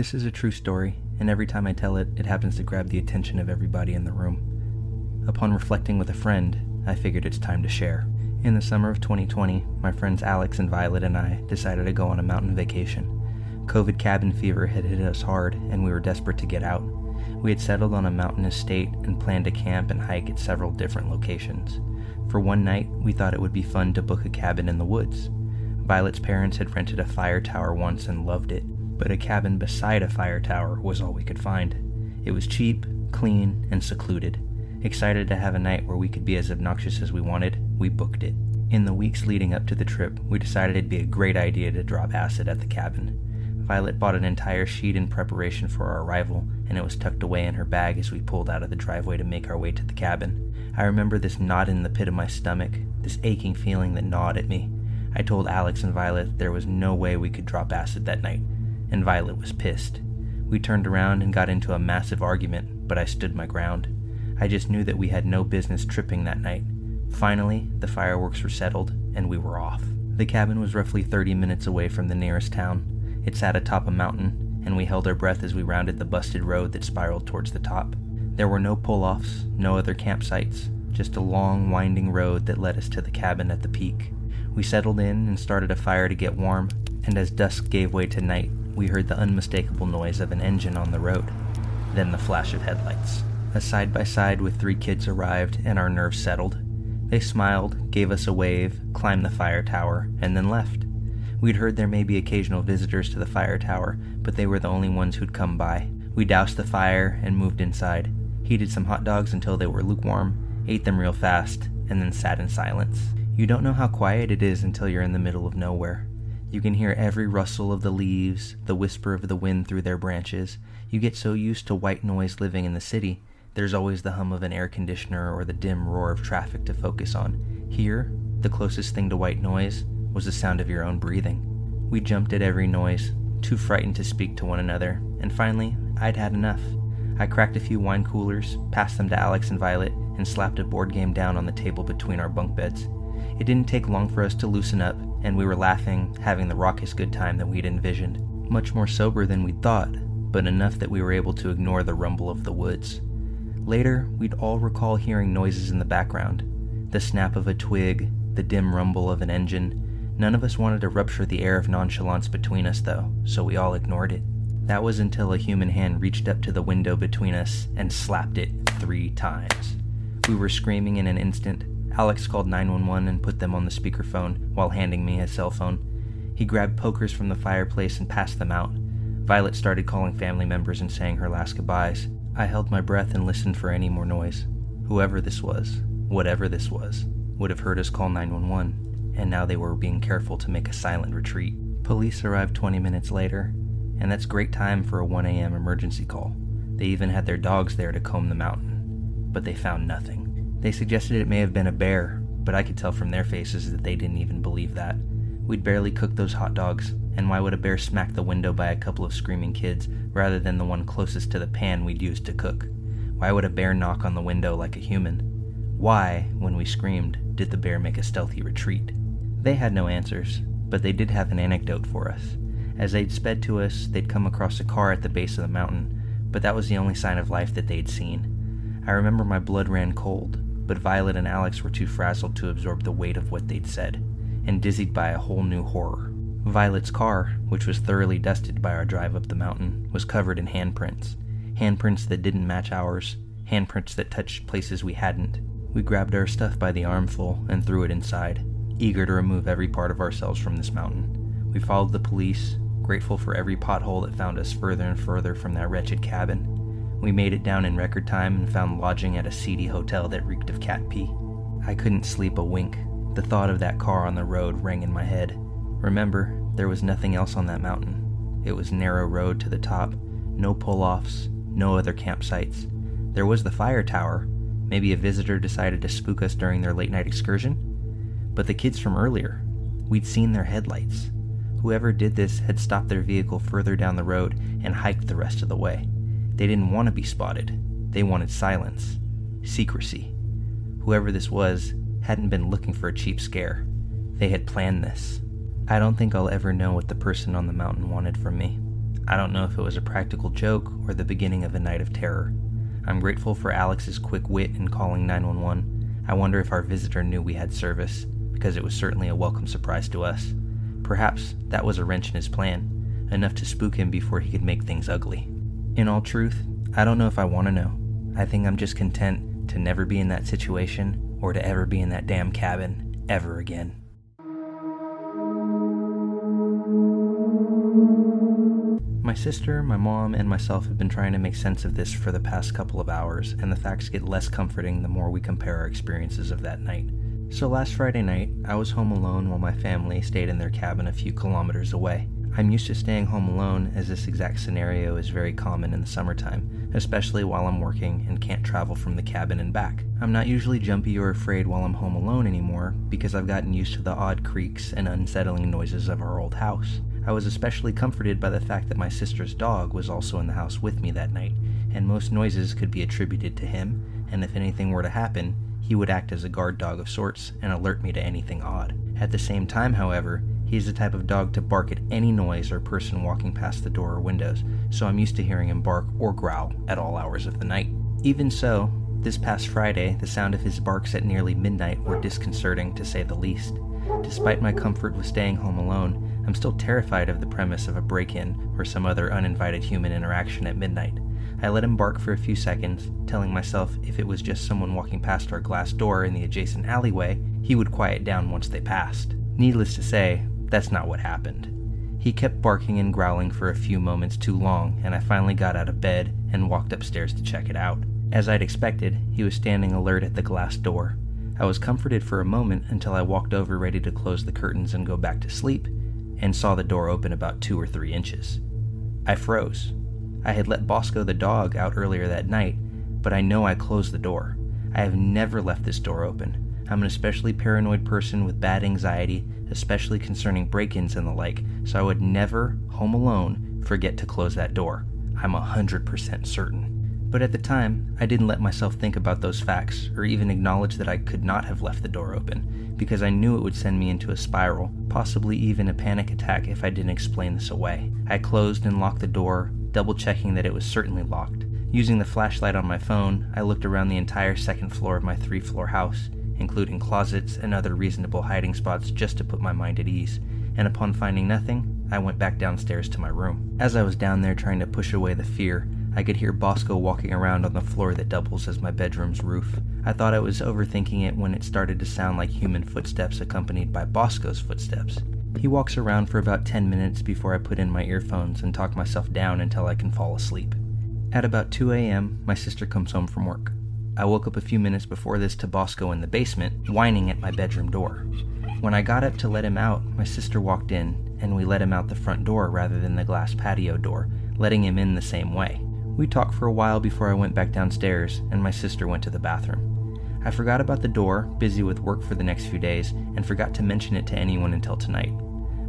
This is a true story, and every time I tell it, it happens to grab the attention of everybody in the room. Upon reflecting with a friend, I figured it's time to share. In the summer of 2020, my friends Alex and Violet and I decided to go on a mountain vacation. COVID cabin fever had hit us hard, and we were desperate to get out. We had settled on a mountain estate and planned to camp and hike at several different locations. For one night, we thought it would be fun to book a cabin in the woods. Violet's parents had rented a fire tower once and loved it, but a cabin beside a fire tower was all we could find. It was cheap, clean, and secluded. Excited to have a night where we could be as obnoxious as we wanted, we booked it. In the weeks leading up to the trip, we decided it'd be a great idea to drop acid at the cabin. Violet bought an entire sheet in preparation for our arrival, and it was tucked away in her bag as we pulled out of the driveway to make our way to the cabin. I remember this knot in the pit of my stomach, this aching feeling that gnawed at me. I told Alex and Violet there was no way we could drop acid that night, and Violet was pissed. We turned around and got into a massive argument, but I stood my ground. I just knew that we had no business tripping that night. Finally, the fireworks were settled, and we were off. The cabin was roughly 30 minutes away from the nearest town. It sat atop a mountain, and we held our breath as we rounded the busted road that spiraled towards the top. There were no pull offs, no other campsites, just a long, winding road that led us to the cabin at the peak. We settled in and started a fire to get warm, and as dusk gave way to night, we heard the unmistakable noise of an engine on the road, then the flash of headlights. A side by side with three kids arrived, and our nerves settled. They smiled, gave us a wave, climbed the fire tower, and then left. We'd heard there may be occasional visitors to the fire tower, but they were the only ones who'd come by. We doused the fire and moved inside, heated some hot dogs until they were lukewarm, ate them real fast, and then sat in silence. You don't know how quiet it is until you're in the middle of nowhere. You can hear every rustle of the leaves, the whisper of the wind through their branches. You get so used to white noise living in the city, there's always the hum of an air conditioner or the dim roar of traffic to focus on. Here, the closest thing to white noise was the sound of your own breathing. We jumped at every noise, too frightened to speak to one another, and finally, I'd had enough. I cracked a few wine coolers, passed them to Alex and Violet, and slapped a board game down on the table between our bunk beds. It didn't take long for us to loosen up, and we were laughing, having the raucous good time that we'd envisioned. Much more sober than we'd thought, but enough that we were able to ignore the rumble of the woods. Later, we'd all recall hearing noises in the background the snap of a twig, the dim rumble of an engine. None of us wanted to rupture the air of nonchalance between us, though, so we all ignored it. That was until a human hand reached up to the window between us and slapped it three times. We were screaming in an instant. Alex called 911 and put them on the speakerphone while handing me his cell phone. He grabbed pokers from the fireplace and passed them out. Violet started calling family members and saying her last goodbyes. I held my breath and listened for any more noise. Whoever this was, whatever this was, would have heard us call 911, and now they were being careful to make a silent retreat. Police arrived 20 minutes later, and that's great time for a 1 a.m. emergency call. They even had their dogs there to comb the mountain, but they found nothing. They suggested it may have been a bear, but I could tell from their faces that they didn't even believe that. We'd barely cooked those hot dogs, and why would a bear smack the window by a couple of screaming kids rather than the one closest to the pan we'd used to cook? Why would a bear knock on the window like a human? Why, when we screamed, did the bear make a stealthy retreat? They had no answers, but they did have an anecdote for us. As they'd sped to us, they'd come across a car at the base of the mountain, but that was the only sign of life that they'd seen. I remember my blood ran cold, but Violet and Alex were too frazzled to absorb the weight of what they'd said, and dizzied by a whole new horror. Violet's car, which was thoroughly dusted by our drive up the mountain, was covered in handprints. Handprints that didn't match ours, handprints that touched places we hadn't. We grabbed our stuff by the armful and threw it inside, eager to remove every part of ourselves from this mountain. We followed the police, grateful for every pothole that found us further and further from that wretched cabin. We made it down in record time and found lodging at a seedy hotel that reeked of cat pee. I couldn't sleep a wink. The thought of that car on the road rang in my head. Remember, there was nothing else on that mountain. It was narrow road to the top, no pull-offs, no other campsites. There was the fire tower. Maybe a visitor decided to spook us during their late night excursion? But the kids from earlier, we'd seen their headlights. Whoever did this had stopped their vehicle further down the road and hiked the rest of the way. They didn't want to be spotted. They wanted silence, secrecy. Whoever this was hadn't been looking for a cheap scare. They had planned this. I don't think I'll ever know what the person on the mountain wanted from me. I don't know if it was a practical joke or the beginning of a night of terror. I'm grateful for Alex's quick wit in calling 911. I wonder if our visitor knew we had service, because it was certainly a welcome surprise to us. Perhaps that was a wrench in his plan, enough to spook him before he could make things ugly. In all truth, I don't know if I want to know. I think I'm just content to never be in that situation or to ever be in that damn cabin ever again. My sister, my mom, and myself have been trying to make sense of this for the past couple of hours, and the facts get less comforting the more we compare our experiences of that night. So last Friday night, I was home alone while my family stayed in their cabin a few kilometers away. I'm used to staying home alone as this exact scenario is very common in the summertime, especially while I'm working and can't travel from the cabin and back. I'm not usually jumpy or afraid while I'm home alone anymore because I've gotten used to the odd creaks and unsettling noises of our old house. I was especially comforted by the fact that my sister's dog was also in the house with me that night, and most noises could be attributed to him, and if anything were to happen, he would act as a guard dog of sorts and alert me to anything odd. At the same time, however, he is the type of dog to bark at any noise or person walking past the door or windows, so I'm used to hearing him bark or growl at all hours of the night. Even so, this past Friday, the sound of his barks at nearly midnight were disconcerting to say the least. Despite my comfort with staying home alone, I'm still terrified of the premise of a break in or some other uninvited human interaction at midnight. I let him bark for a few seconds, telling myself if it was just someone walking past our glass door in the adjacent alleyway, he would quiet down once they passed. Needless to say, that's not what happened. He kept barking and growling for a few moments too long, and I finally got out of bed and walked upstairs to check it out. As I'd expected, he was standing alert at the glass door. I was comforted for a moment until I walked over ready to close the curtains and go back to sleep, and saw the door open about two or three inches. I froze. I had let Bosco the dog out earlier that night, but I know I closed the door. I have never left this door open. I'm an especially paranoid person with bad anxiety, especially concerning break ins and the like, so I would never, home alone, forget to close that door. I'm 100% certain. But at the time, I didn't let myself think about those facts or even acknowledge that I could not have left the door open, because I knew it would send me into a spiral, possibly even a panic attack if I didn't explain this away. I closed and locked the door, double checking that it was certainly locked. Using the flashlight on my phone, I looked around the entire second floor of my three floor house including closets and other reasonable hiding spots just to put my mind at ease, and upon finding nothing, I went back downstairs to my room. As I was down there trying to push away the fear, I could hear Bosco walking around on the floor that doubles as my bedroom's roof. I thought I was overthinking it when it started to sound like human footsteps accompanied by Bosco's footsteps. He walks around for about 10 minutes before I put in my earphones and talk myself down until I can fall asleep. At about 2 a.m., my sister comes home from work. I woke up a few minutes before this to Bosco in the basement, whining at my bedroom door. When I got up to let him out, my sister walked in, and we let him out the front door rather than the glass patio door, letting him in the same way. We talked for a while before I went back downstairs, and my sister went to the bathroom. I forgot about the door, busy with work for the next few days, and forgot to mention it to anyone until tonight.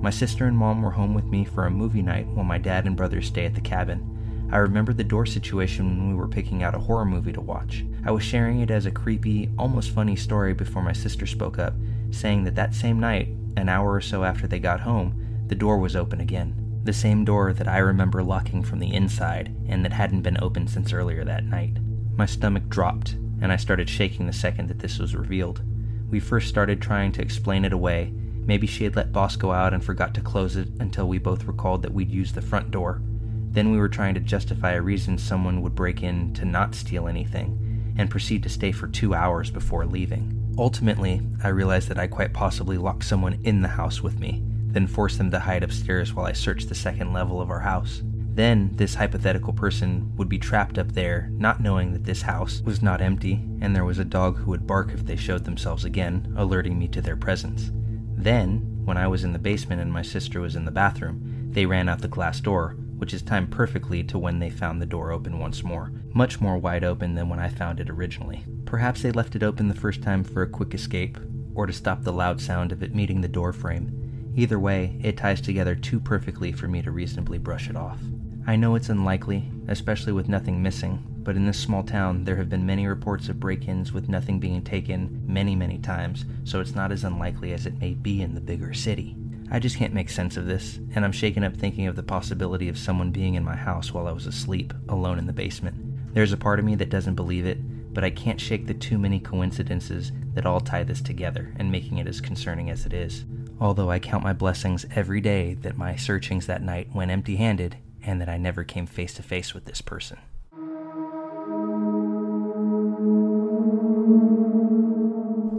My sister and mom were home with me for a movie night while my dad and brother stay at the cabin. I remembered the door situation when we were picking out a horror movie to watch. I was sharing it as a creepy, almost funny story before my sister spoke up, saying that that same night, an hour or so after they got home, the door was open again. The same door that I remember locking from the inside and that hadn't been opened since earlier that night. My stomach dropped, and I started shaking the second that this was revealed. We first started trying to explain it away. Maybe she had let Bosco out and forgot to close it until we both recalled that we'd used the front door. Then we were trying to justify a reason someone would break in to not steal anything, and proceed to stay for two hours before leaving. Ultimately, I realized that I quite possibly locked someone in the house with me, then forced them to hide upstairs while I searched the second level of our house. Then, this hypothetical person would be trapped up there, not knowing that this house was not empty, and there was a dog who would bark if they showed themselves again, alerting me to their presence. Then, when I was in the basement and my sister was in the bathroom, they ran out the glass door, which is timed perfectly to when they found the door open once more, much more wide open than when I found it originally. Perhaps they left it open the first time for a quick escape, or to stop the loud sound of it meeting the door frame. Either way, it ties together too perfectly for me to reasonably brush it off. I know it's unlikely, especially with nothing missing, but in this small town there have been many reports of break ins with nothing being taken many, many times, so it's not as unlikely as it may be in the bigger city. I just can't make sense of this, and I'm shaken up thinking of the possibility of someone being in my house while I was asleep, alone in the basement. There's a part of me that doesn't believe it, but I can't shake the too many coincidences that all tie this together and making it as concerning as it is. Although I count my blessings every day that my searchings that night went empty handed and that I never came face to face with this person.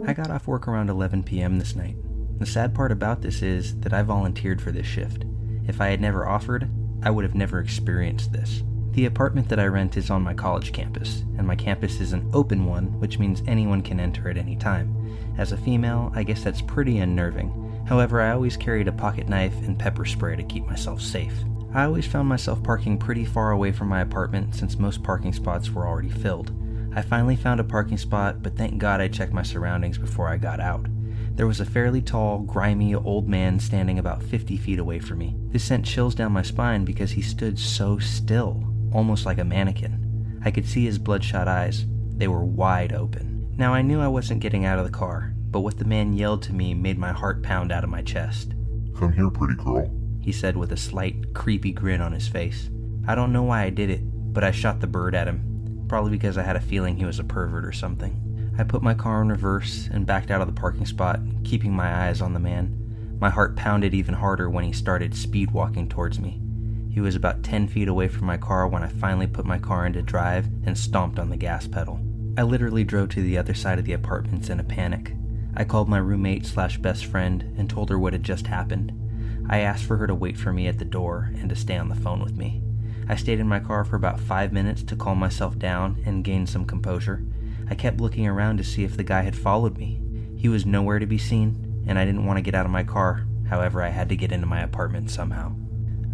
I got off work around 11 p.m. this night. The sad part about this is that I volunteered for this shift. If I had never offered, I would have never experienced this. The apartment that I rent is on my college campus, and my campus is an open one, which means anyone can enter at any time. As a female, I guess that's pretty unnerving. However, I always carried a pocket knife and pepper spray to keep myself safe. I always found myself parking pretty far away from my apartment since most parking spots were already filled. I finally found a parking spot, but thank God I checked my surroundings before I got out. There was a fairly tall, grimy old man standing about 50 feet away from me. This sent chills down my spine because he stood so still almost like a mannequin. I could see his bloodshot eyes. They were wide open. Now I knew I wasn't getting out of the car, but what the man yelled to me made my heart pound out of my chest. Come here, pretty girl, he said with a slight, creepy grin on his face. I don't know why I did it, but I shot the bird at him, probably because I had a feeling he was a pervert or something. I put my car in reverse and backed out of the parking spot, keeping my eyes on the man. My heart pounded even harder when he started speed walking towards me. He was about 10 feet away from my car when I finally put my car into drive and stomped on the gas pedal. I literally drove to the other side of the apartments in a panic. I called my roommate slash best friend and told her what had just happened. I asked for her to wait for me at the door and to stay on the phone with me. I stayed in my car for about five minutes to calm myself down and gain some composure. I kept looking around to see if the guy had followed me. He was nowhere to be seen, and I didn't want to get out of my car. However, I had to get into my apartment somehow.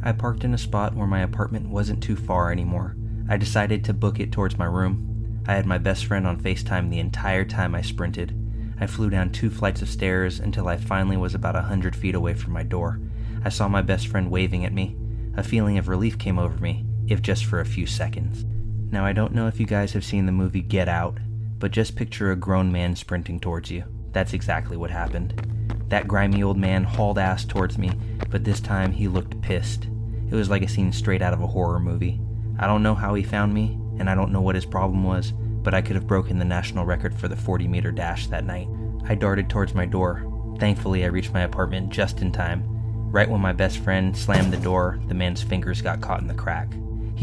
I parked in a spot where my apartment wasn't too far anymore. I decided to book it towards my room. I had my best friend on FaceTime the entire time I sprinted. I flew down two flights of stairs until I finally was about a hundred feet away from my door. I saw my best friend waving at me. A feeling of relief came over me, if just for a few seconds. Now, I don't know if you guys have seen the movie Get Out, but just picture a grown man sprinting towards you. That's exactly what happened. That grimy old man hauled ass towards me, but this time he looked pissed. It was like a scene straight out of a horror movie. I don't know how he found me, and I don't know what his problem was, but I could have broken the national record for the 40 meter dash that night. I darted towards my door. Thankfully, I reached my apartment just in time. Right when my best friend slammed the door, the man's fingers got caught in the crack.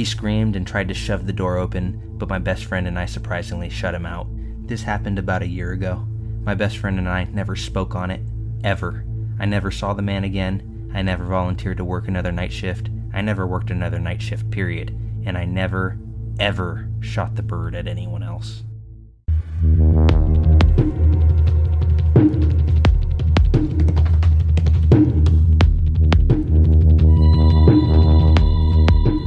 He screamed and tried to shove the door open, but my best friend and I surprisingly shut him out. This happened about a year ago. My best friend and I never spoke on it, ever. I never saw the man again. I never volunteered to work another night shift. I never worked another night shift, period. And I never, ever shot the bird at anyone else.